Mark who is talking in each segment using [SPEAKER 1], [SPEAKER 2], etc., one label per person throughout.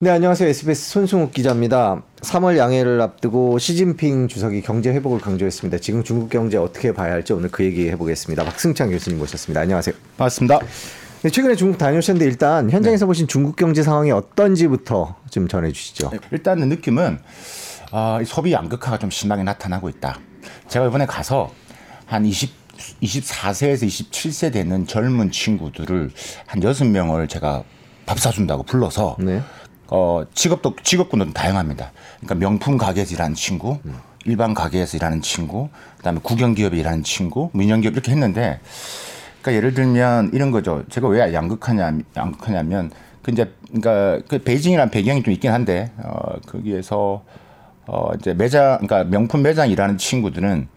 [SPEAKER 1] 네, 안녕하세요. SBS 손승욱 기자입니다. 3월 양해를 앞두고 시진핑 주석이 경제 회복을 강조했습니다. 지금 중국 경제 어떻게 봐야 할지 오늘 그 얘기 해보겠습니다. 박승창 교수님 모셨습니다. 안녕하세요.
[SPEAKER 2] 반갑습니다.
[SPEAKER 1] 네, 최근에 중국 다녀오셨는데 일단 현장에서 네. 보신 중국 경제 상황이 어떤지부터 좀 전해주시죠. 네,
[SPEAKER 2] 일단은 느낌은 어, 소비 양극화가 좀 심하게 나타나고 있다. 제가 이번에 가서 한 20, 24세에서 27세 되는 젊은 친구들을 한 6명을 제가 밥 사준다고 불러서 네. 어, 직업도, 직업군도 다양합니다. 그러니까 명품 가게에서 일하는 친구, 음. 일반 가게에서 일하는 친구, 그다음에 국영기업에 일하는 친구, 민영기업 이렇게 했는데, 그러니까 예를 들면 이런 거죠. 제가 왜 양극하냐, 양극하냐면, 그 이제, 그러니까 그 베이징이라는 배경이 좀 있긴 한데, 어, 거기에서, 어, 이제 매장, 그러니까 명품 매장 일하는 친구들은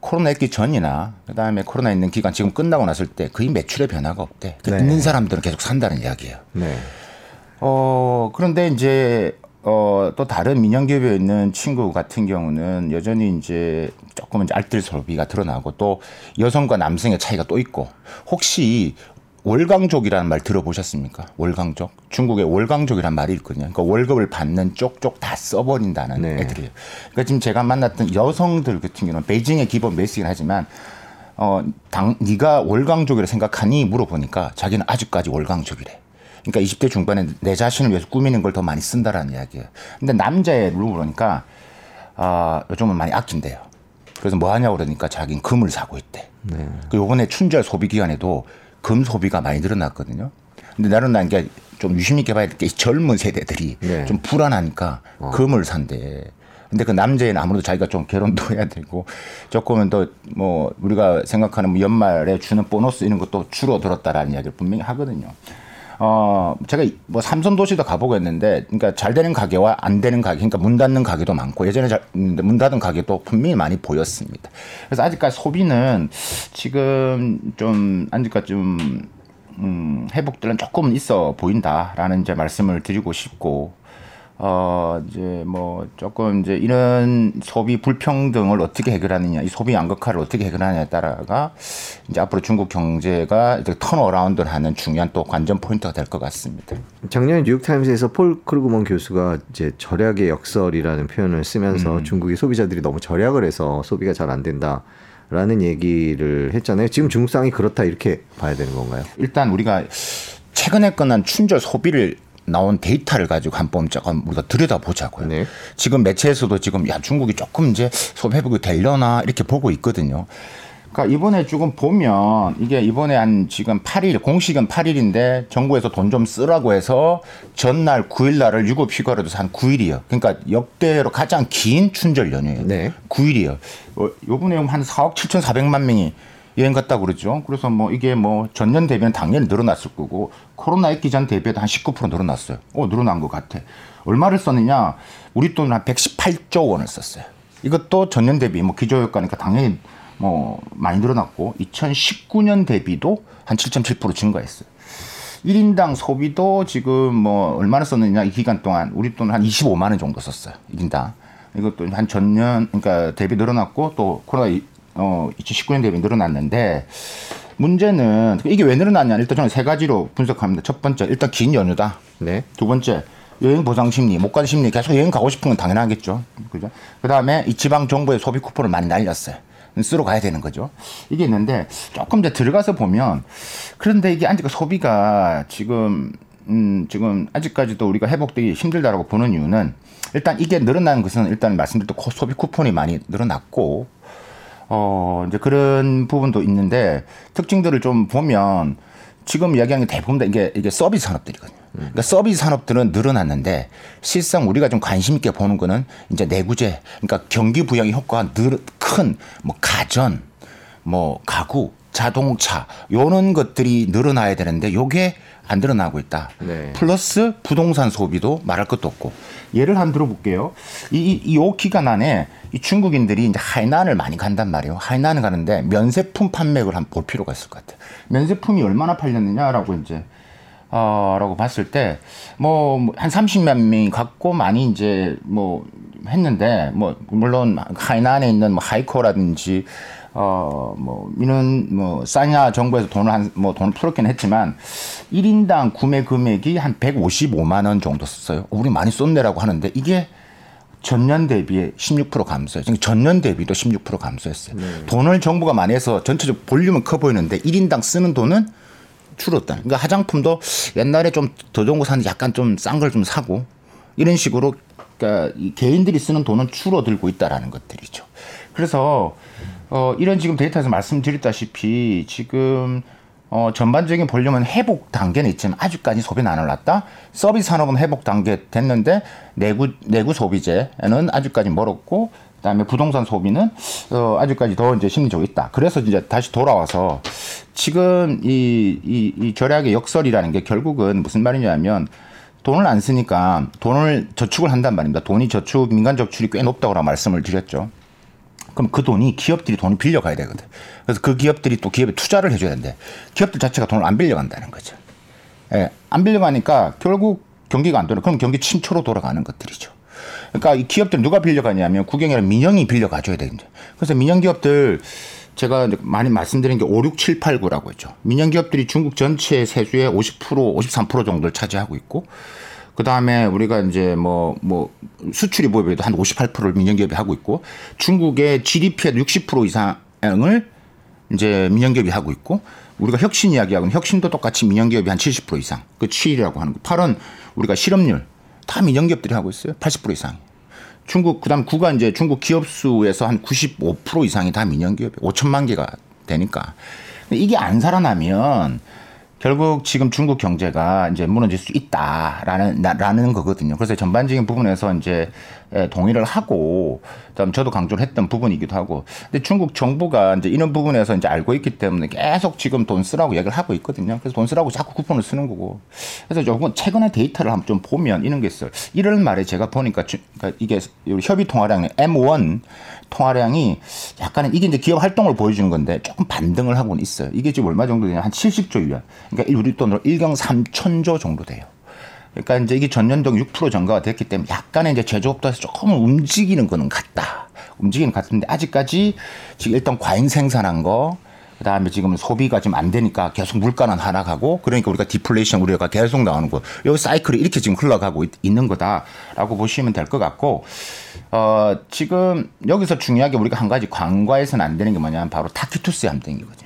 [SPEAKER 2] 코로나 있기 전이나 그다음에 코로나 있는 기간 지금 끝나고 났을 때 거의 매출의 변화가 없대. 그 네. 있는 사람들은 계속 산다는 이야기예요. 네. 어, 그런데 이제 어, 또 다른 민영기업에 있는 친구 같은 경우는 여전히 이제 조금 이제 알뜰 소비가 드러나고 또 여성과 남성의 차이가 또 있고 혹시 월강족이라는 말 들어보셨습니까? 월강족. 중국의 월강족이라는 말이 있거든요. 그러니까 월급을 받는 쪽쪽 다 써버린다는 네. 애들이에요. 그러니까 지금 제가 만났던 여성들 같은 경우는 베이징의 기본 메시지긴 하지만 어, 당, 네가 월강족이라 생각하니 물어보니까 자기는 아직까지 월강족이래. 그러니까 20대 중반에 내 자신을 위해서 꾸미는 걸 더 많이 쓴다라는 이야기예요. 근데 남자의 룰 그러니까 아, 요즘은 많이 아낀대요. 그래서 뭐 하냐고 그러니까 자기는 금을 사고 있대. 네. 그 요번에 춘절 소비 기간에도 금 소비가 많이 늘어났거든요. 근데 나는 난게좀 유심 있게 봐야 될 게 젊은 세대들이 네. 좀 불안하니까 어. 금을 산대. 근데 그 남자애는 아무래도 자기가 좀 결혼도 해야 되고 조금은 더 뭐 우리가 생각하는 뭐 연말에 주는 보너스 이런 것도 줄어들었다라는 이야기를 분명히 하거든요. 어, 제가 뭐 삼선 도시도 가보고 했는데, 그러니까 잘 되는 가게와 안 되는 가게, 그러니까 문 닫는 가게도 많고, 예전에 잘, 문 닫은 가게도 분명히 많이 보였습니다. 그래서 아직까지 소비는 지금 좀, 아직까지 좀, 음, 회복들은 조금은 있어 보인다라는 이제 말씀을 드리고 싶고, 어, 이제 뭐 조금 이제 이런 소비 불평등을 어떻게 해결하느냐, 이 소비 양극화를 어떻게 해결하느냐에 따라가 이제 앞으로 중국 경제가 turnaround를 하는 중요한 또 관전 포인트가 될 것 같습니다.
[SPEAKER 1] 작년 뉴욕 타임스에서 폴 크루그먼 교수가 이제 절약의 역설이라는 표현을 쓰면서 음. 중국의 소비자들이 너무 절약을 해서 소비가 잘 안 된다. 라는 얘기를 했잖아요. 지금 중국 상황이 그렇다 이렇게 봐야 되는 건가요?
[SPEAKER 2] 일단 우리가 최근에 끝난 춘절 소비를 나온 데이터를 가지고 한번 조금 우리가 들여다보자고요. 네. 지금 매체에서도 지금 야 중국이 조금 이제 소비 회복이 되려나 이렇게 보고 있거든요. 그러니까 이번에 조금 보면 이게 이번에 한 지금 8일 공식은 8일인데 정부에서 돈 좀 쓰라고 해서 전날 9일 날을 유급 휴가로 도한 9일이요. 그러니까 역대로 가장 긴 춘절 연휴예요. 네. 9일이요. 어, 요번에 한 4억 7,400만 명이 여행 갔다 그러죠. 그래서 뭐 이게 뭐 전년 대비는 당연히 늘어났을 거고 코로나 있기 전 대비도 한 19% 늘어났어요. 어, 늘어난 것 같아. 얼마를 썼느냐? 우리 돈한 118조 원을 썼어요. 이것도 전년 대비 뭐 기저효과니까 당연히 뭐 많이 늘어났고 2019년 대비도 한 7.7% 증가했어요. 1인당 소비도 지금 뭐 얼마나 썼느냐 이 기간 동안 우리 돈 한 25만 원 정도 썼어요. 1인당. 이것도 한 전년 그러니까 대비 늘어났고 또 코로나 어, 2019년 대비 늘어났는데 문제는 이게 왜 늘어났냐 일단 저는 세 가지로 분석합니다. 첫 번째 일단 긴 연휴다. 네. 두 번째 여행 보상 심리, 못 가는 심리 계속 여행 가고 싶은 건 당연하겠죠. 그죠? 그 다음에 이 지방 정부의 소비 쿠폰을 많이 날렸어요. 쓰러 가야 되는 거죠. 이게 있는데 조금 더 들어가서 보면 그런데 이게 아직 소비가 지금 음, 지금 아직까지도 우리가 회복되기 힘들다라고 보는 이유는 일단 이게 늘어나는 것은 일단 말씀드렸던 소비 쿠폰이 많이 늘어났고 어, 이제 그런 부분도 있는데 특징들을 좀 보면 지금 이야기하는 게 대부분 다 이게, 이게 서비스 산업들이거든요. 그러니까 서비스 산업들은 늘어났는데 실상 우리가 좀 관심 있게 보는 거는 이제 내구재, 그러니까 경기 부양의 효과가 늘큰뭐 가전, 뭐 가구, 자동차 요런 것들이 늘어나야 되는데 요게 안 늘어나고 있다. 네. 플러스 부동산 소비도 말할 것도 없고 예를 한 들어볼게요. 이, 이, 요 기간 안에 이 중국인들이 이제 하이난을 많이 간단 말이에요. 하이난을 가는데 면세품 판매를 한볼 필요가 있을 것 같아요. 면세품이 얼마나 팔렸느냐라고 이제 어, 라고 봤을 때, 뭐, 한 30만 명이 갖고 많이 이제 뭐 했는데, 뭐, 물론 하이난에 있는 뭐 하이코라든지 어, 뭐, 이런, 뭐, 정부에서 돈을 한, 뭐, 돈을 풀었긴 했지만, 1인당 구매 금액이 한 155만 원 정도 썼어요. 우리 많이 썼네라고 하는데, 이게 전년 대비에 16% 감소했어요. 전년 대비도 16% 감소했어요. 네. 돈을 정부가 많이 해서 전체적 볼륨은 커 보이는데, 1인당 쓰는 돈은 줄었다. 그러니까 화장품도 옛날에 좀 더 좋은 거 사는데 약간 좀 싼 걸 좀 사고, 이런 식으로, 그러니까 개인들이 쓰는 돈은 줄어들고 있다라는 것들이죠. 그래서 어, 이런 지금 데이터에서 말씀드렸다시피 지금 어, 전반적인 볼륨은 회복 단계는 있지만 아직까지 소비는 안 올랐다. 서비스 산업은 회복 단계 됐는데 내구 내구 소비재는 아직까지 멀었고 그다음에 부동산 소비는 어, 아직까지 더 이제 심리적으로 있다. 그래서 이제 다시 돌아와서 지금 이, 이, 이 절약의 역설이라는 게 결국은 무슨 말이냐면 돈을 안 쓰니까 돈을 저축을 한단 말입니다. 돈이 저축 민간 저축이 꽤 높다고 말씀을 드렸죠. 그럼 그 돈이 기업들이 돈을 빌려가야 되거든. 그래서 그 기업들이 또 기업에 투자를 해줘야 되는데 기업들 자체가 돈을 안 빌려간다는 거죠. 예, 안 빌려가니까 결국 경기가 안 돌아. 그럼 경기 침초로 돌아가는 것들이죠. 그러니까 이 기업들 누가 빌려가냐면 국영이나 민영이 빌려가줘야 되는데. 그래서 민영 기업들 제가 많이 말씀드린 게 5, 6, 7, 8, 9라고 했죠. 민영 기업들이 중국 전체 세수의 50%, 53% 정도를 차지하고 있고 그 다음에 우리가 이제 뭐, 뭐, 수출이 보여도 한 58%를 민영기업이 하고 있고 중국의 GDP의 60% 이상을 이제 민영기업이 하고 있고 우리가 혁신 이야기하고는 혁신도 똑같이 민영기업이 한 70% 이상. 그 7이라고 하는 거. 8은 우리가 실업률 다 민영기업들이 하고 있어요. 80% 이상. 중국, 그 다음 9가 이제 중국 기업 수에서 한 95% 이상이 다 민영기업이 5천만 개가 되니까. 이게 안 살아나면 결국 지금 중국 경제가 이제 무너질 수 있다라는 라는 거거든요. 그래서 전반적인 부분에서 이제 동의를 하고 그다음 저도 강조를 했던 부분이기도 하고 근데 중국 정부가 이제 이런 부분에서 이제 알고 있기 때문에 계속 지금 돈 쓰라고 얘기를 하고 있거든요. 그래서 돈 쓰라고 자꾸 쿠폰을 쓰는 거고 그래서 조금 최근에 데이터를 한번 좀 보면 이런 게 있어요. 이런 말에 제가 보니까 그러니까 이게 협의 통화량이 M1 통화량이 약간은 이게 이제 기업 활동을 보여주는 건데 조금 반등을 하고는 있어요. 이게 지금 얼마 정도 되냐 한 70조 위안. 그러니까 우리 돈으로 1경 3천조 정도 돼요. 그러니까 이제 이게 전년동 6% 증가가 됐기 때문에 약간의 이제 제조업도에서 조금 움직이는 거는 같다. 움직이는 것 같은데 아직까지 지금 일단 과잉 생산한 거 그다음에 지금 소비가 지금 안 되니까 계속 물가는 하락하고 그러니까 우리가 디플레이션 우려가 계속 나오는 거. 여기 사이클이 이렇게 지금 흘러가고 있, 는 거다라고 보시면 될 것 같고 어 지금 여기서 중요하게 우리가 한 가지 관과해서는 안 되는 게 뭐냐면 바로 타키투스의 함정이거든요.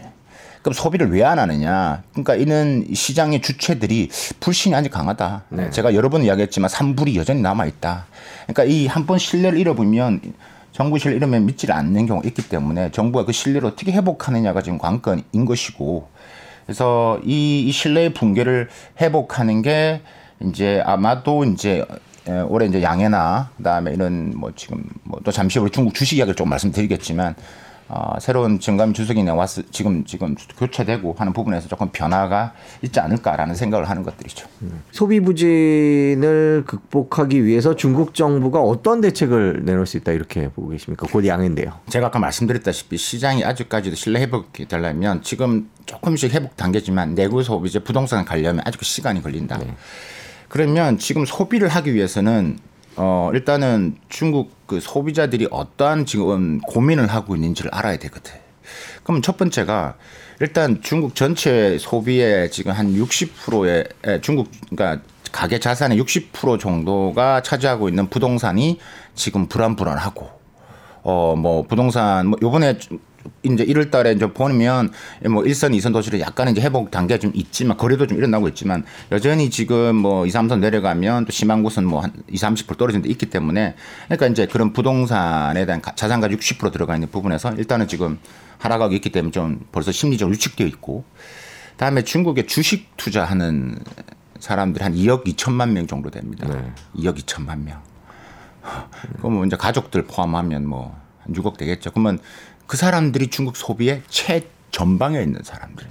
[SPEAKER 2] 그럼 소비를 왜 안 하느냐? 그러니까 이는 시장의 주체들이 불신이 아직 강하다. 네. 제가 여러 번 이야기했지만 산불이 여전히 남아 있다. 그러니까 이 한 번 신뢰를 잃어보면 정부 신뢰 이러면 믿지 않는 경우가 있기 때문에 정부가 그 신뢰를 어떻게 회복하느냐가 지금 관건인 것이고 그래서 이, 이 신뢰의 붕괴를 회복하는 게 이제 아마도 이제 올해 이제 양해나 그다음에 이런 뭐 지금 뭐 또 잠시 후에 중국 주식 이야기를 좀 말씀드리겠지만 어, 새로운 증감 주석이 나왔 지금 지금 교체되고 하는 부분에서 조금 변화가 있지 않을까라는 생각을 하는 것들이죠.
[SPEAKER 1] 음. 소비 부진을 극복하기 위해서 중국 정부가 어떤 대책을 내놓을 수 있다 이렇게 보고 계십니까? 곧 양인데요.
[SPEAKER 2] 제가 아까 말씀드렸다시피 시장이 아직까지도 신뢰 회복이 되려면 지금 조금씩 회복 단계지만 내구 소비재 부동산 가려면 아직 시간이 걸린다. 네. 그러면 지금 소비를 하기 위해서는 어, 일단은 중국 그 소비자들이 어떠한 지금 고민을 하고 있는지를 알아야 되거든. 그럼 첫 번째가 일단 중국 전체 소비의 지금 한 60%의 중국 그러니까 가계 자산의 60% 정도가 차지하고 있는 부동산이 지금 불안불안하고 어 뭐 부동산 뭐 요번에 이제 1월 달에 이제 보면 뭐 1선, 2선 도시를 약간 이제 회복 단계가 좀 있지만 거래도 좀 일어나고 있지만 여전히 지금 뭐 2, 3선 내려가면 또 심한 곳은 뭐 한 2, 30% 떨어진 데 있기 때문에 그러니까 이제 그런 부동산에 대한 자산가 60% 들어가 있는 부분에서 일단은 지금 하락하고 있기 때문에 좀 벌써 심리적으로 위축되어 있고 다음에 중국에 주식 투자하는 사람들이 한 2억 2천만 명 정도 됩니다. 네. 2억 2천만 명. 그러면 이제 가족들 포함하면 뭐 한 6억 되겠죠. 그러면 그 사람들이 중국 소비의 최전방에 있는 사람들.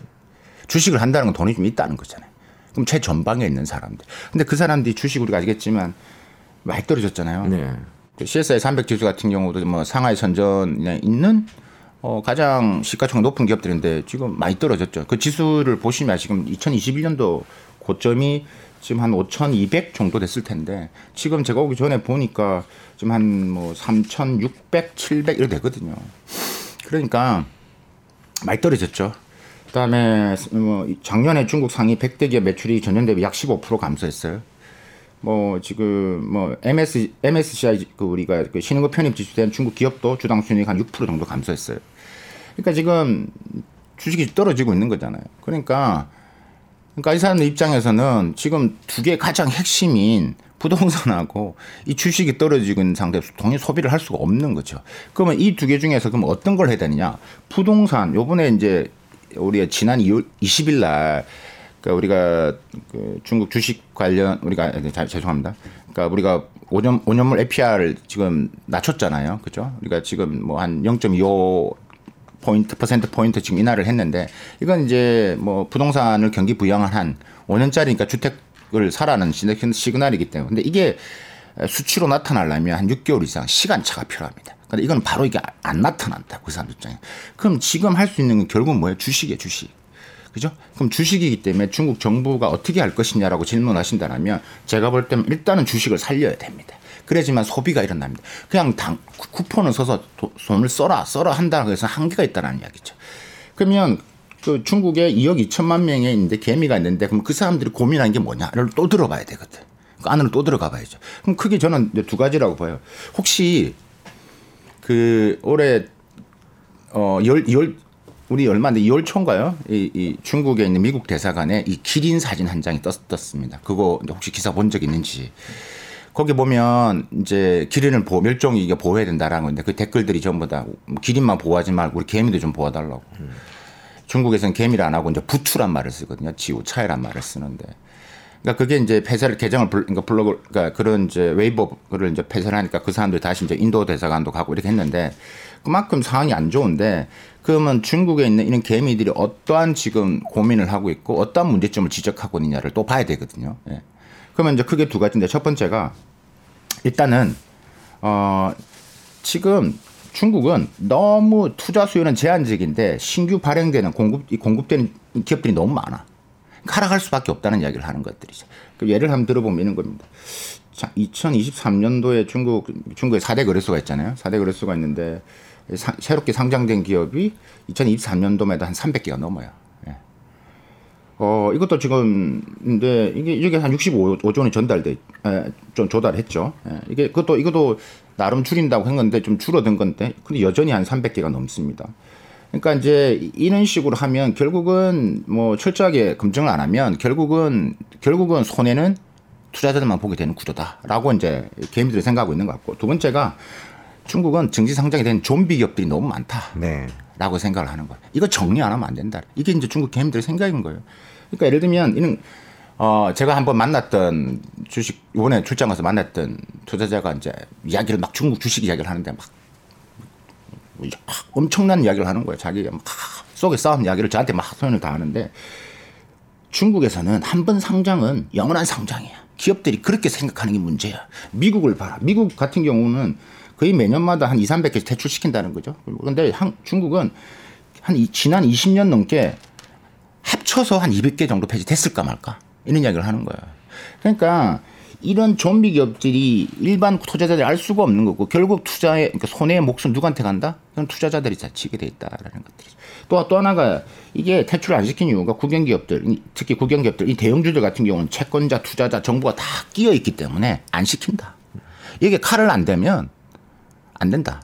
[SPEAKER 2] 주식을 한다는 건 돈이 좀 있다는 거잖아요. 그럼 최전방에 있는 사람들. 근데 그 사람들이 주식 우리가 아시겠지만 많이 떨어졌잖아요. 네. CSI 300 지수 같은 경우도 뭐 상하이 선전에 있는 어, 가장 시가총액 높은 기업들인데 지금 많이 떨어졌죠. 그 지수를 보시면 지금 2021년도 고점이 지금 한 5,200 정도 됐을 텐데 지금 제가 오기 전에 보니까 지금 한 뭐 3,600, 700 이렇게 되거든요. 그러니까 많이 떨어졌죠. 그다음에 뭐 작년에 중국 상위 100대 기업 매출이 전년 대비 약 15% 감소했어요. 뭐 지금 뭐 MS MSCI 그 우리가 그 신흥급 편입 지수된 중국 기업도 주당 순이익 한 6% 정도 감소했어요. 그러니까 지금 주식이 떨어지고 있는 거잖아요. 그러니까 그러니까 이 사람들 입장에서는 지금 두 개 가장 핵심인 부동산하고 이 주식이 떨어지고 있는 상태에서 동일 소비를 할 수가 없는 거죠. 그러면 이 두 개 중에서 그럼 어떤 걸 해야 되느냐? 부동산 요번에 이제 우리가 지난 2월 20일 날 그러니까 우리가 그 중국 주식 관련 우리가 자, 죄송합니다. 그러니까 우리가 5년 5년물 APR을 지금 낮췄잖아요. 그죠? 우리가 지금 뭐 한 0.25 포인트 퍼센트 포인트 지금 인하를 했는데 이건 이제 뭐 부동산을 경기 부양을 한 5년짜리니까 주택 을 사라는 시그널이기 때문에 근데 이게 수치로 나타나려면 한 6개월 이상 시간차가 필요합니다. 근데 이건 바로 이게 안 나타난다. 그 사람 입장에. 그럼 지금 할 수 있는 건 결국 뭐예요? 주식이에요, 주식. 그죠? 그럼 주식이기 때문에 중국 정부가 어떻게 할 것이냐라고 질문하신다면 제가 볼 때는 일단은 주식을 살려야 됩니다. 그래야지만 소비가 일어납니다. 그냥 당, 쿠폰을 써서 도, 돈을 써라, 써라 한다고 해서 한계가 있다는 이야기죠. 그러면 그 중국에 2억 2천만 명이 있는데 개미가 있는데 그럼 그 사람들이 고민하는 게 뭐냐를 또 들어봐야 되거든. 그 안으로 또 들어가 봐야죠. 그럼 크게 저는 두 가지라고 봐요. 혹시 그 올해 어열 열 우리 얼마인데 2월 초인가요? 이, 이 중국에 있는 미국 대사관에 이 기린 사진 한 장이 떴, 떴습니다. 그거 혹시 기사 본 적 있는지. 거기 보면 이제 기린을 보호, 멸종이 이게 보호해야 된다라는 건데 그 댓글들이 전부 다 기린만 보호하지 말고 우리 개미도 좀 보호달라고. 음. 중국에서는 개미를 안 하고 이제 부투란 말을 쓰거든요. 지우 차이란 말을 쓰는데. 그러니까 그게 이제 폐쇄를 개정을 그러니까 블로그 그러니까 그런 이제 웨이버를 이제 폐쇄를 하니까 그 사람들이 다시 이제 인도 대사관도 가고 이렇게 했는데 그만큼 상황이 안 좋은데 그러면 중국에 있는 이런 개미들이 어떠한 지금 고민을 하고 있고 어떠한 문제점을 지적하고 있느냐를 또 봐야 되거든요. 예. 그러면 이제 크게 두 가지인데 첫 번째가 일단은 어 지금 중국은 너무 투자 수요는 제한적인데 신규 발행되는 공급 공급되는 기업들이 너무 많아. 하락할 수밖에 없다는 이야기를 하는 것들이죠. 그 예를 한번 들어보면 이런 겁니다. 자, 2023년도에 중국 중국에 4대 거래소가 있잖아요. 4대 거래소가 있는데 사, 새롭게 상장된 기업이 2023년도에도 한 300개가 넘어요. 예. 어, 이것도 지금, 근데 이게, 이게 한 65조 원이 전달돼, 에, 좀 조달했죠. 예. 이게, 그것도, 이것도 나름 줄인다고 했는데 좀 줄어든 건데, 근데 여전히 한 300개가 넘습니다. 그러니까 이제 이런 식으로 하면 결국은 뭐 철저하게 검증을 안 하면 결국은, 결국은 손해는 투자자들만 보게 되는 구조다라고 이제 개미들이 생각하고 있는 것 같고 두 번째가 중국은 증시 상장이 된 좀비 기업들이 너무 많다. 네. 라고 생각을 하는 거예요. 이거 정리 안 하면 안 된다. 이게 이제 중국 개미들의 생각인 거예요. 그러니까 예를 들면 이는 어 제가 한번 만났던 주식 이번에 출장 가서 만났던 투자자가 이제 이야기를 막 중국 주식 이야기를 하는데 막, 막 엄청난 이야기를 하는 거예요. 자기가 막 속에 싸운 이야기를 저한테 막 소연을 다 하는데 중국에서는 한 번 상장은 영원한 상장이야. 기업들이 그렇게 생각하는 게 문제야. 미국을 봐라. 미국 같은 경우는 거의 매년마다 한 2, 300개 퇴출시킨다는 거죠. 그런데 중국은 한 지난 20년 넘게 합쳐서 한 200개 정도 폐지됐을까 말까 이런 이야기를 하는 거예요. 그러니까 이런 좀비 기업들이 일반 투자자들이 알 수가 없는 거고 결국 투자의 그러니까 손해의 목숨 누구한테 간다? 그건 투자자들이 다 지게 돼 있다라는 것들이죠. 또, 또 하나가 이게 퇴출을 안 시킨 이유가 국영 기업들, 특히 국영 기업들, 이 대형주들 같은 경우는 채권자, 투자자, 정부가 다 끼어 있기 때문에 안 시킨다. 이게 칼을 안 대면 안 된다.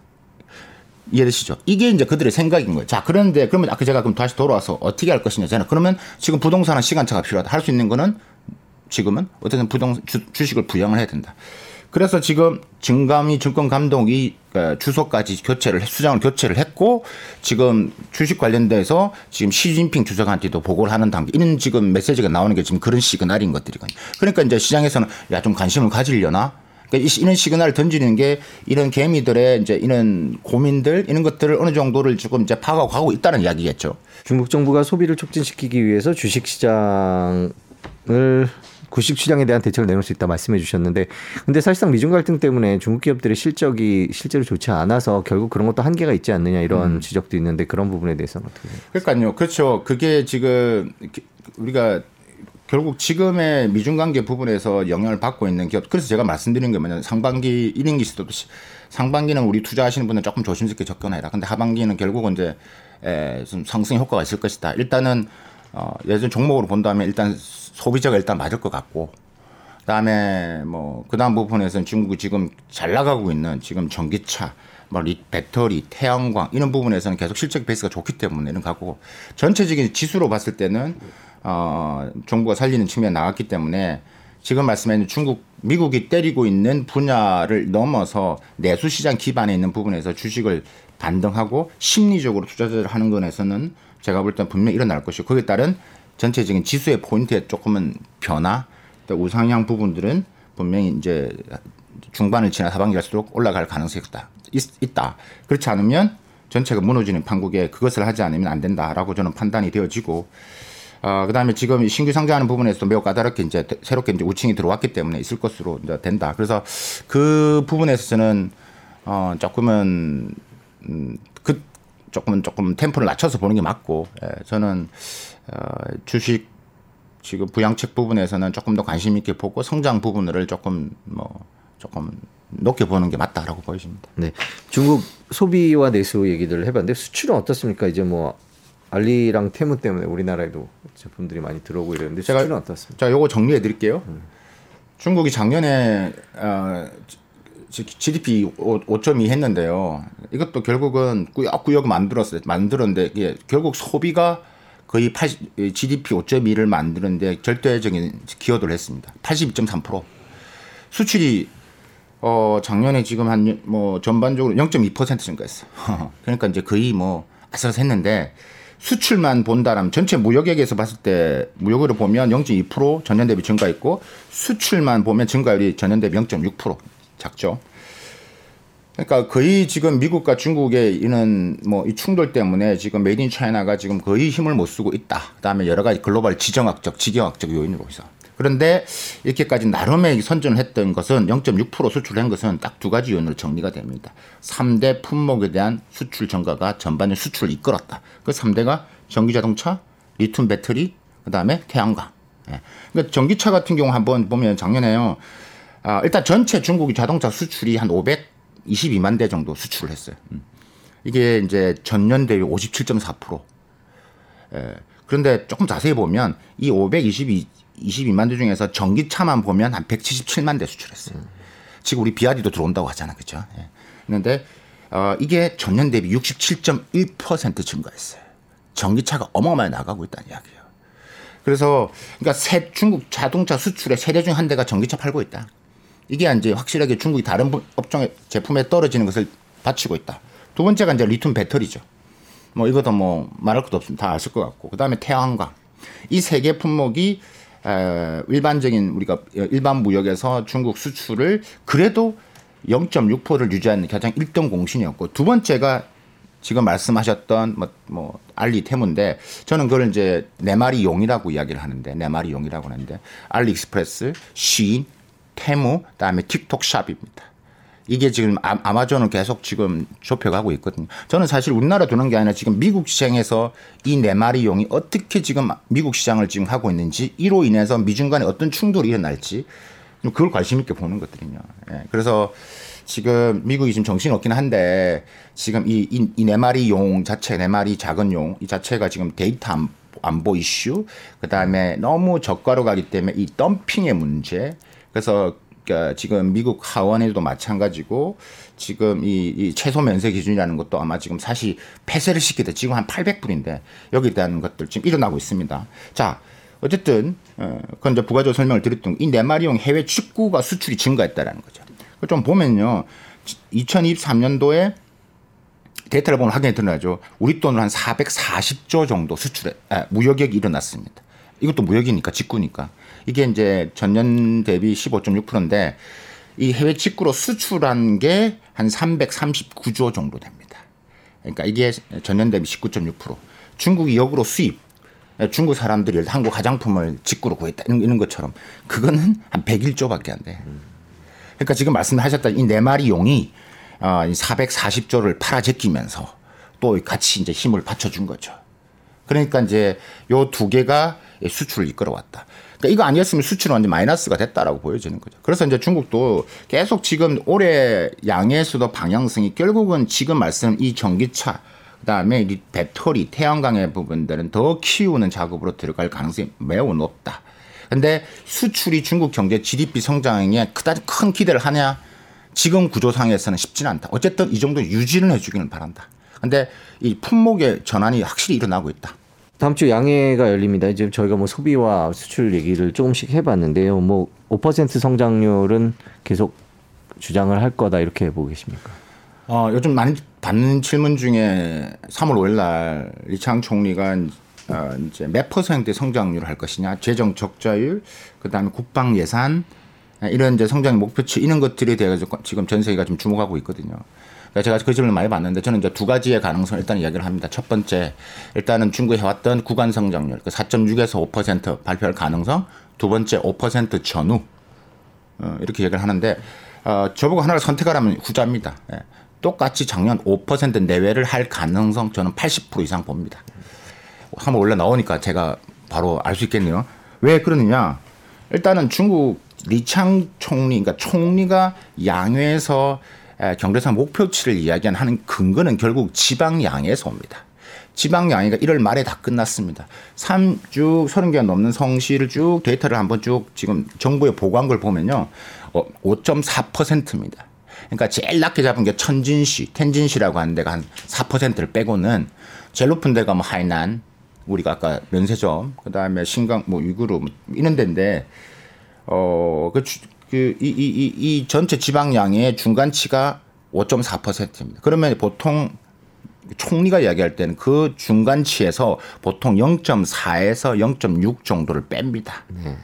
[SPEAKER 2] 이해되시죠? 이게 이제 그들의 생각인 거예요. 자, 그런데 그러면 아까 제가 그럼 다시 돌아와서 어떻게 할 것이냐. 잖아 그러면 지금 부동산은 시간차가 필요하다. 할 수 있는 거는 지금은 어쨌든 부동 주, 주식을 부양을 해야 된다. 그래서 지금 증감이 증권 감독이 어, 주소까지 교체를 수장을 교체를 했고 지금 주식 관련돼서 지금 시진핑 주석한테도 보고를 하는 단계 이런 지금 메시지가 나오는 게 지금 그런 시그널인 것들이거든요. 그러니까 이제 시장에서는 야 좀 관심을 가지려나 그러니까 이런 시그널을 던지는 게 이런 개미들의 이제 이런 고민들 이런 것들을 어느 정도를 조금 이제 파악하고 있다는 이야기겠죠.
[SPEAKER 1] 중국 정부가 소비를 촉진시키기 위해서 주식 시장을 구식 시장에 대한 대책을 내놓을 수 있다 말씀해 주셨는데 근데 사실상 미중 갈등 때문에 중국 기업들의 실적이 실제로 좋지 않아서 결국 그런 것도 한계가 있지 않느냐 이런 음. 지적도 있는데 그런 부분에 대해서는 어떻게
[SPEAKER 2] 생각하세요? 그러니까요. 그렇죠. 그게 지금 우리가 결국 지금의 미중 관계 부분에서 영향을 받고 있는 기업 그래서 제가 말씀드린 게 뭐냐면 상반기 1인기 시도 상반기는 우리 투자하시는 분은 조금 조심스럽게 접근해라. 근데 하반기는 결국은 이제 에, 좀 상승 효과가 있을 것이다. 일단은 어, 예전 종목으로 본다면 일단 소비자가 일단 맞을 것 같고 그다음에 뭐 그다음 부분에서는 중국이 지금 잘 나가고 있는 지금 전기차 뭐 배터리, 태양광 이런 부분에서는 계속 실적 베이스가 좋기 때문에 이런 가고 전체적인 지수로 봤을 때는 어 정부가 살리는 측면에 나왔기 때문에 지금 말씀하신 중국 미국이 때리고 있는 분야를 넘어서 내수 시장 기반에 있는 부분에서 주식을 반등하고 심리적으로 투자자를 하는 것에서는 제가 볼 때는 분명히 일어날 것이고 거기에 따른 전체적인 지수의 포인트에 조금은 변화 또 우상향 부분들은 분명히 이제 중반을 지나 하반기 갈수록 올라갈 가능성이 있다. 있, 다 그렇지 않으면 전체가 무너지는 판국에 그것을 하지 않으면 안 된다라고 저는 판단이 되어지고 어, 그다음에 지금 신규 상장하는 부분에서도 매우 까다롭게 이제 새롭게 이제 우칭이 들어왔기 때문에 있을 것으로 이제 된다. 그래서 그 부분에서 저는 어, 조금은 음, 그 조금은 조금 템포를 낮춰서 보는 게 맞고 예, 저는 어, 주식 지금 부양책 부분에서는 조금 더 관심 있게 보고 성장 부분을 조금 뭐 조금 높게 보는 게 맞다라고 보여집니다.
[SPEAKER 1] 네. 중국 소비와 내수 얘기들을 해봤는데 수출은 어떻습니까? 이제 뭐 알리랑 테무 때문에 우리나라에도 제품들이 많이 들어오고 이러는데 수출은 제가, 어떻습니까?
[SPEAKER 2] 자, 요거 정리해 드릴게요. 음. 중국이 작년에 어, GDP 5.2 했는데요. 이것도 결국은 꾸역꾸역 만들었어요. 만들었는데 이게 결국 소비가 거의 80, GDP 5.2를 만드는데 절대적인 기여도를 했습니다. 82.3%. 수출이 어 작년에 지금 한 뭐 전반적으로 0.2% 증가했어. 그러니까 이제 거의 뭐 아슬아슬했는데 수출만 본다라면 전체 무역액에서 봤을 때 무역으로 보면 0.2% 전년 대비 증가했고 수출만 보면 증가율이 전년 대비 0.6% 작죠. 그러니까 거의 지금 미국과 중국의 이런 뭐이 충돌 때문에 지금 Made in China가 지금 거의 힘을 못 쓰고 있다. 그다음에 여러 가지 글로벌 지정학적, 지경학적 요인으로 해서. 그런데 이렇게까지 나름의 선전을 했던 것은 0.6% 수출한 것은 딱 두 가지 요인으로 정리가 됩니다. 3대 품목에 대한 수출 증가가 전반적 수출을 이끌었다. 그 3대가 전기 자동차, 리튬 배터리, 그다음에 태양광. 예. 그러니까 전기차 같은 경우 한번 보면 작년에요. 아, 일단 전체 중국이 자동차 수출이 한 522만 대 정도 수출을 했어요. 음. 이게 이제 전년 대비 57.4%. 예. 그런데 조금 자세히 보면 이 522, 22만 대 중에서 전기차만 보면 한 177만 대 수출했어요. 음. 지금 우리 비아디도 들어온다고 하잖아. 그죠? 예. 그런데 어, 이게 전년 대비 67.1% 증가했어요. 전기차가 어마어마하게 나가고 있다는 이야기예요. 그래서 그러니까 새 중국 자동차 수출의 세대 중 한 대가 전기차 팔고 있다. 이게 이제 확실하게 중국이 다른 업종의 제품에 떨어지는 것을 받치고 있다. 두 번째가 이제 리튬 배터리죠. 뭐 이것도 뭐 말할 것도 없으면 다 아실 것 같고 그다음에 태양광 이 세 개 품목이 일반적인 우리가 일반 무역에서 중국 수출을 그래도 0.6%를 유지하는 가장 1등 공신이었고 두 번째가 지금 말씀하셨던 뭐, 뭐 알리 테무인데 저는 그걸 이제 네 마리 용이라고 이야기를 하는데 네 마리 용이라고 하는데 알리익스프레스, 시인, 테무, 그다음에 틱톡 샵입니다. 이게 지금 아, 아마존은 계속 지금 좁혀가고 있거든요. 저는 사실 우리나라 두는 게 아니라 지금 미국 시장에서 이 네 마리 용이 어떻게 지금 미국 시장을 지금 하고 있는지 이로 인해서 미중 간에 어떤 충돌이 일어날지 그걸 관심 있게 보는 것들이요. 예. 그래서 지금 미국이 지금 정신이 없긴 한데 지금 이, 이, 이네 마리 용 자체, 네 마리 작은 용 이 자체가 지금 데이터 안보 이슈, 그 다음에 너무 저가로 가기 때문에 이 덤핑의 문제, 그래서 그러니까 지금 미국 하원에도 마찬가지고 지금 이, 이 최소 면세 기준이라는 것도 아마 지금 사실 폐쇄를 시키다 지금 한 800불인데 여기에 대한 것들 지금 일어나고 있습니다. 자, 어쨌든 어, 그건 이제 부가적으로 설명을 드렸던 이 네 마리용 해외 축구가 수출이 증가했다라는 거죠. 좀 보면요, 2023년도에 데이터를 보면 확인이 드러나죠. 우리 돈으로 한 440조 정도 수출에 아, 무역액이 일어났습니다. 이것도 무역이니까 직구니까. 이게 이제 전년 대비 15.6%인데 이 해외 직구로 수출한 게 한 339조 정도 됩니다. 그러니까 이게 전년 대비 19.6%. 중국이 역으로 수입. 중국 사람들이 한국 화장품을 직구로 구했다. 이런 것처럼. 그거는 한 101조밖에 안 돼. 그러니까 지금 말씀하셨던 이네 마리 용이 어, 440조를 팔아 제끼면서 또 같이 이제 힘을 받쳐준 거죠. 그러니까 이제 요 두 개가 수출을 이끌어왔다. 그러니까 이거 아니었으면 수출은 완전 마이너스가 됐다라고 보여지는 거죠. 그래서 이제 중국도 계속 지금 올해 양에서도 방향성이 결국은 지금 말씀 이 전기차 그다음에 이 배터리, 태양광의 부분들은 더 키우는 작업으로 들어갈 가능성이 매우 높다. 근데 수출이 중국 경제 GDP 성장에 그다지 큰 기대를 하냐? 지금 구조상에서는 쉽지는 않다. 어쨌든 이 정도 유지는 해주기를 바란다. 근데 이 품목의 전환이 확실히 일어나고 있다.
[SPEAKER 1] 다음 주 양해가 열립니다. 지금 저희가 뭐 소비와 수출 얘기를 조금씩 해봤는데요. 뭐 5% 성장률은 계속 주장을 할 거다 이렇게 보고 계십니까?
[SPEAKER 2] 어, 요즘 많이 받는 질문 중에 3월 5일 날 리창 총리가 어, 이제 몇 퍼센트 성장률을 할 것이냐, 재정 적자율, 그 다음에 국방 예산, 이런 이제 성장 목표치 이런 것들에 대해서 지금 전 세계가 좀 주목하고 있거든요. 그러니까 제가 그 질문을 많이 받는데 저는 이제 두 가지의 가능성을 일단 이야기를 합니다. 첫 번째, 일단은 중국이 해왔던 구간 성장률, 그 4.6에서 5% 발표할 가능성. 두 번째, 5% 전후. 어, 이렇게 얘기를 하는데, 어, 저보고 하나를 선택하라면 후자입니다. 예. 똑같이 작년 5% 내외를 할 가능성 저는 80% 이상 봅니다. 한번 원래 나오니까 제가 바로 알 수 있겠네요. 왜 그러느냐? 일단은 중국 리창 총리, 그러니까 총리가 양회에서 경제상 목표치를 이야기한 하는 근거는 결국 지방 양에서 옵니다. 지방 양해가 1월 말에 다 끝났습니다. 3쭉 30개가 넘는 성시를 쭉 데이터를 한번 쭉 지금 정부에 보고한 걸 보면요. 5.4%입니다. 어, 그러니까 제일 낮게 잡은 게 천진시, 텐진시라고 하는 데가 한 4%를 빼고는 제일 높은 데가 뭐 하이난, 우리가 아까 면세점, 그 다음에 신강, 뭐 위구르 뭐 이런 데인데, 어, 그, 그, 이, 이, 이, 이 전체 지방량의 중간치가 5.4%입니다. 그러면 보통 총리가 이야기할 때는 그 중간치에서 보통 0.4에서 0.6 정도를 뺍니다. 네.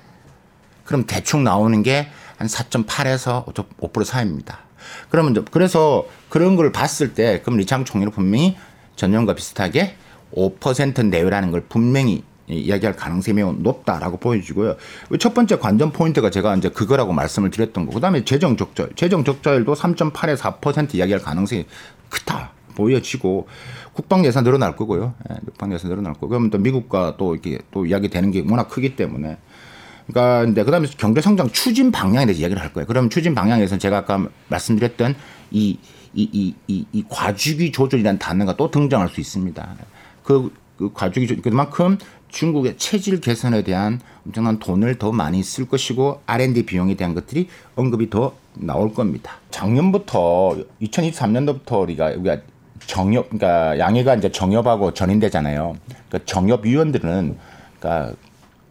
[SPEAKER 2] 그럼 대충 나오는 게 한 4.8에서 5% 사이입니다. 그러면 그래서 그런 걸 봤을 때 그럼 리창 총리는 분명히 전년과 비슷하게 5% 내외라는 걸 분명히 이야기할 가능성이 매우 높다라고 보여지고요. 첫 번째 관전 포인트가 제가 이제 그거라고 말씀을 드렸던 거. 그다음에 재정 적자율, 재정 적자율도 3.8에서 4% 이야기할 가능성이 크다 보여지고 국방 예산 늘어날 거고요. 예, 국방 예산 늘어날 거고. 그러면 또 미국과 또 이렇게 또 이야기 되는 게 워낙 크기 때문에. 그러니까 근데 그다음에 경제 성장 추진 방향에 대해서 이야기를 할 거예요. 그럼 추진 방향에서 제가 아까 말씀드렸던 이 이, 이, 이, 이 과주기 조절이라는 단어가 또 등장할 수 있습니다. 그, 그 과주기 조절, 그만큼 중국의 체질 개선에 대한 엄청난 돈을 더 많이 쓸 것이고 R&D 비용에 대한 것들이 언급이 더 나올 겁니다. 작년부터 2023년도부터 우리가 우리가 정협 그러니까 양해가 이제 정협하고 전인되잖아요. 그러니까 정협 위원들은 그러니까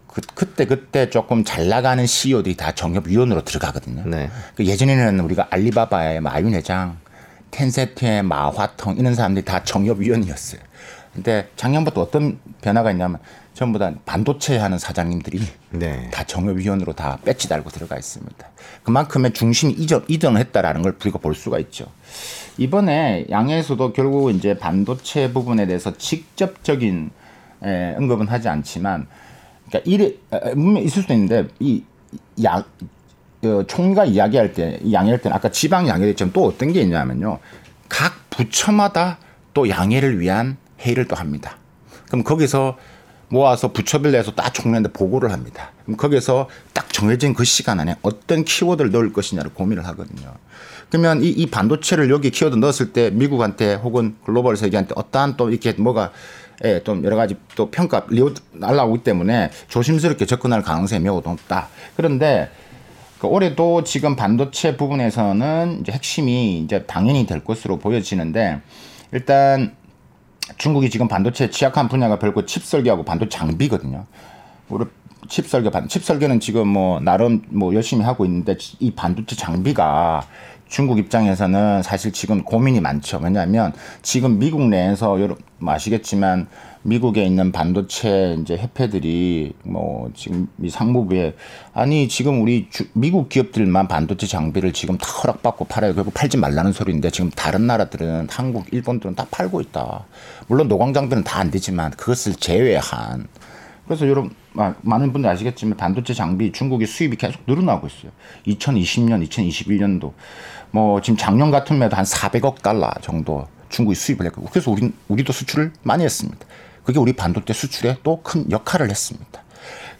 [SPEAKER 2] 그, 그때 그때 조금 잘 나가는 CEO들이 다 정협 위원으로 들어가거든요. 네. 그 예전에는 우리가 알리바바의 마윤 회장, 텐세트의 마화통 이런 사람들이 다 정협 위원이었어요. 근데 작년부터 어떤 변화가 있냐면 전부 다 반도체 하는 사장님들이 네. 다 정협위원으로 다 배치 달고 들어가 있습니다. 그만큼의 중심이 이전, 이전을 했다라는 걸 우리가 볼 수가 있죠. 이번에 양해에서도 결국 이제 반도체 부분에 대해서 직접적인 에, 언급은 하지 않지만 그러니까 이래 분명 있을 수도 있는데 이 양, 어, 총리가 이야기할 때, 양해할 때는 아까 지방 양해를 했지만 또 어떤 게 있냐면요. 각 부처마다 또 양해를 위한 회의를 또 합니다. 그럼 거기서 모아서 부처별 내에서 딱 총리한테 보고를 합니다. 그럼 거기서 딱 정해진 그 시간 안에 어떤 키워드를 넣을 것이냐를 고민을 하거든요. 그러면 이, 이 반도체를 여기 키워드 넣었을 때 미국한테 혹은 글로벌 세계한테 어떠한 또 이렇게 뭐가 예, 좀 여러 가지 또 평가 리오 날라오기 때문에 조심스럽게 접근할 가능성이 매우 높다. 그런데 그 올해도 지금 반도체 부분에서는 이제 핵심이 이제 당연히 될 것으로 보여지는데 일단 중국이 지금 반도체 취약한 분야가 별거 칩 설계하고 반도체 장비거든요. 우리 칩 설계 반, 칩 설계는 지금 뭐 나름 뭐 열심히 하고 있는데 이 반도체 장비가 중국 입장에서는 사실 지금 고민이 많죠. 왜냐하면 지금 미국 내에서 여러분 아시겠지만 미국에 있는 반도체 이제 협회들이 뭐 지금 미 상무부에 아니 지금 우리 주, 미국 기업들만 반도체 장비를 지금 다 허락받고 팔아요. 결국 팔지 말라는 소리인데 지금 다른 나라들은 한국, 일본들은 다 팔고 있다. 물론 노광 장비는 다안 되지만 그것을 제외한 그래서 여러분 많은 분들 아시겠지만 반도체 장비 중국의 수입이 계속 늘어나고 있어요. 2020년, 2021년도 뭐 지금 작년 같은 해도 한 400억 달러 정도 중국이 수입을 했고 그래서 우리 우리도 수출을 많이 했습니다. 그게 우리 반도체 수출에 또 큰 역할을 했습니다.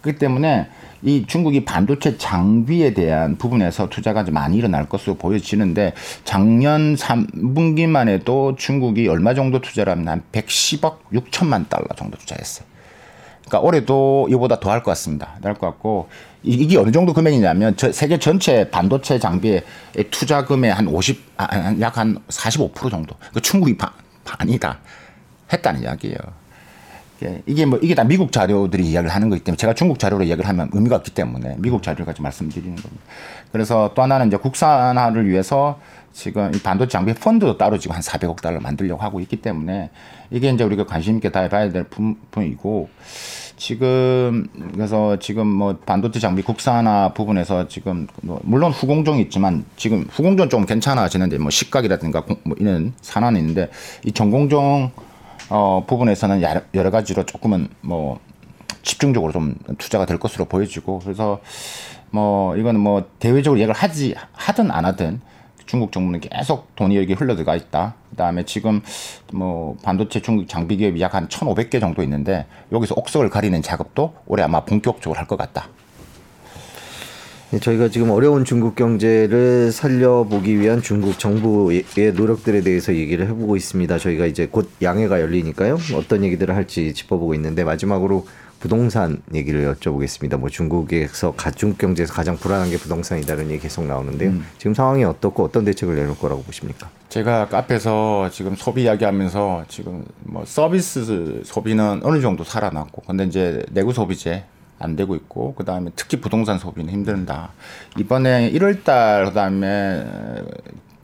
[SPEAKER 2] 그렇기 때문에 이 중국이 반도체 장비에 대한 부분에서 투자가 많이 일어날 것으로 보여지는데 작년 3분기만 해도 중국이 얼마 정도 투자를 하면 한 110억 6천만 달러 정도 투자했어요. 그러니까 올해도 이보다 더 할 것 같습니다. 더 할 것 같고 이게 어느 정도 금액이냐면 세계 전체 반도체 장비의 투자금의 한 50, 약한 45% 정도. 그 중국이 반, 반이다 했다는 이야기예요. 이게 뭐 이게 다 미국 자료들이 이야기를 하는 거기 때문에 제가 중국 자료로 이야기를 하면 의미가 없기 때문에 미국 자료를 가지고 말씀드리는 겁니다. 그래서 또 하나는 이제 국산화를 위해서 지금 이 반도체 장비 펀드도 따로 지금 한 400억 달러 만들려고 하고 있기 때문에 이게 이제 우리가 관심 있게 다 봐야 될 부분이고 지금 그래서 지금 뭐 반도체 장비 국산화 부분에서 지금 뭐 물론 후공정이 있지만 지금 후공정 좀 괜찮아지는데 뭐 식각이라든가 뭐 이런 산화는 있는데 이 전공정 어, 부분에서는 여러 가지로 조금은 뭐 집중적으로 좀 투자가 될 것으로 보여지고 그래서 뭐 이거는 뭐 대외적으로 얘기를 하지 하든 안 하든 중국 정부는 계속 돈이 여기 흘러들어가 있다. 그다음에 지금 뭐 반도체 중국 장비 기업이 약한 1,500개 정도 있는데 여기서 옥석을 가리는 작업도 올해 아마 본격적으로 할 것 같다.
[SPEAKER 1] 네, 저희가 지금 어려운 중국 경제를 살려보기 위한 중국 정부의 노력들에 대해서 얘기를 해보고 있습니다. 저희가 이제 곧 양해가 열리니까요. 어떤 얘기들을 할지 짚어보고 있는데 마지막으로 부동산 얘기를 여쭤보겠습니다. 뭐 중국에서 가중 경제에서 가장 불안한 게 부동산이다는 얘기 계속 나오는데요. 음. 지금 상황이 어떻고 어떤 대책을 내놓을 거라고 보십니까?
[SPEAKER 2] 제가 카페에서 지금 소비 이야기하면서 지금 뭐 서비스 소비는 어느 정도 살아났고, 근데 이제 내구 소비재 안 되고 있고 그다음에 특히 부동산 소비는 힘든다. 이번에 1월 달 그다음에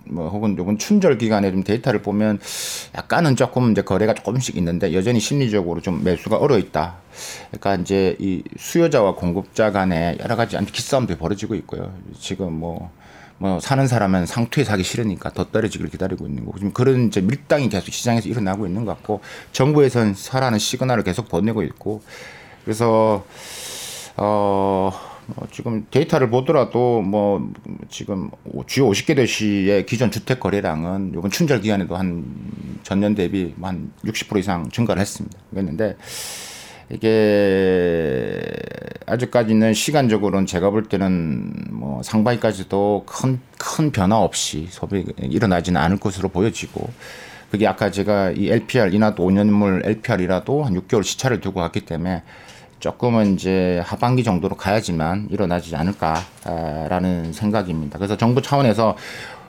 [SPEAKER 2] 뭐 혹은 요번 춘절 기간에 좀 데이터를 보면 약간은 조금 이제 거래가 조금씩 있는데 여전히 심리적으로 좀 매수가 어려 있다. 그러니까 이제 이 수요자와 공급자 간에 여러 가지 기싸움들이 벌어지고 있고요. 지금 뭐뭐 뭐 사는 사람은 상투에 사기 싫으니까 더 떨어지기를 기다리고 있는 거고 지금 그런 이제 밀당이 계속 시장에서 일어나고 있는 것 같고 정부에서는 사라는 시그널을 계속 보내고 있고 그래서 어, 뭐 지금 데이터를 보더라도 뭐 지금 주요 50개 도시의 기존 주택 거래량은 이번 춘절 기간에도 한 전년 대비 한 60% 이상 증가를 했습니다. 그랬는데 이게 아직까지는 시간적으로는 제가 볼 때는 뭐 상반기까지도 큰, 큰 변화 없이 소비 일어나지는 않을 것으로 보여지고 그게 아까 제가 이 LPR 이나도 5년물 LPR이라도 한 6개월 시차를 두고 갔기 때문에 조금은 이제 하반기 정도로 가야지만 일어나지 않을까라는 생각입니다. 그래서 정부 차원에서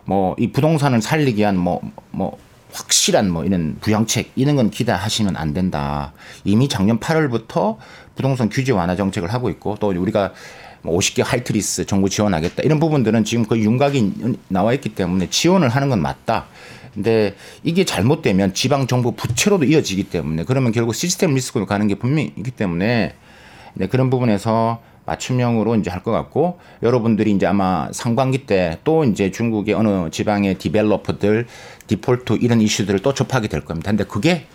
[SPEAKER 2] 뭐 이 부동산을 살리기 위한 뭐뭐 뭐 확실한 뭐 이런 부양책 이런 건 기대하시면 안 된다. 이미 작년 8월부터 부동산 규제 완화 정책을 하고 있고 또 우리가 50개 뭐 white list 정부 지원하겠다 이런 부분들은 지금 거의 윤곽이 나와 있기 때문에 지원을 하는 건 맞다. 근데 이게 잘못되면 지방 정부 부채로도 이어지기 때문에 그러면 결국 시스템 리스크로 가는 게 분명히 있기 때문에 네, 그런 부분에서 맞춤형으로 이제 할 것 같고 여러분들이 이제 아마 상반기 때 또 이제 중국의 어느 지방의 developer들 디폴트 이런 이슈들을 또 접하게 될 겁니다. 근데 그게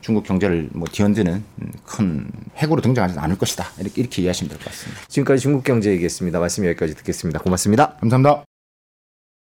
[SPEAKER 2] 중국 경제를 뭐 뒤흔드는 큰 핵으로 등장하지 않을 것이다. 이렇게, 이렇게 이해하시면 될 것 같습니다.
[SPEAKER 1] 지금까지 중국 경제 얘기했습니다. 말씀 여기까지 듣겠습니다. 고맙습니다.
[SPEAKER 2] 감사합니다.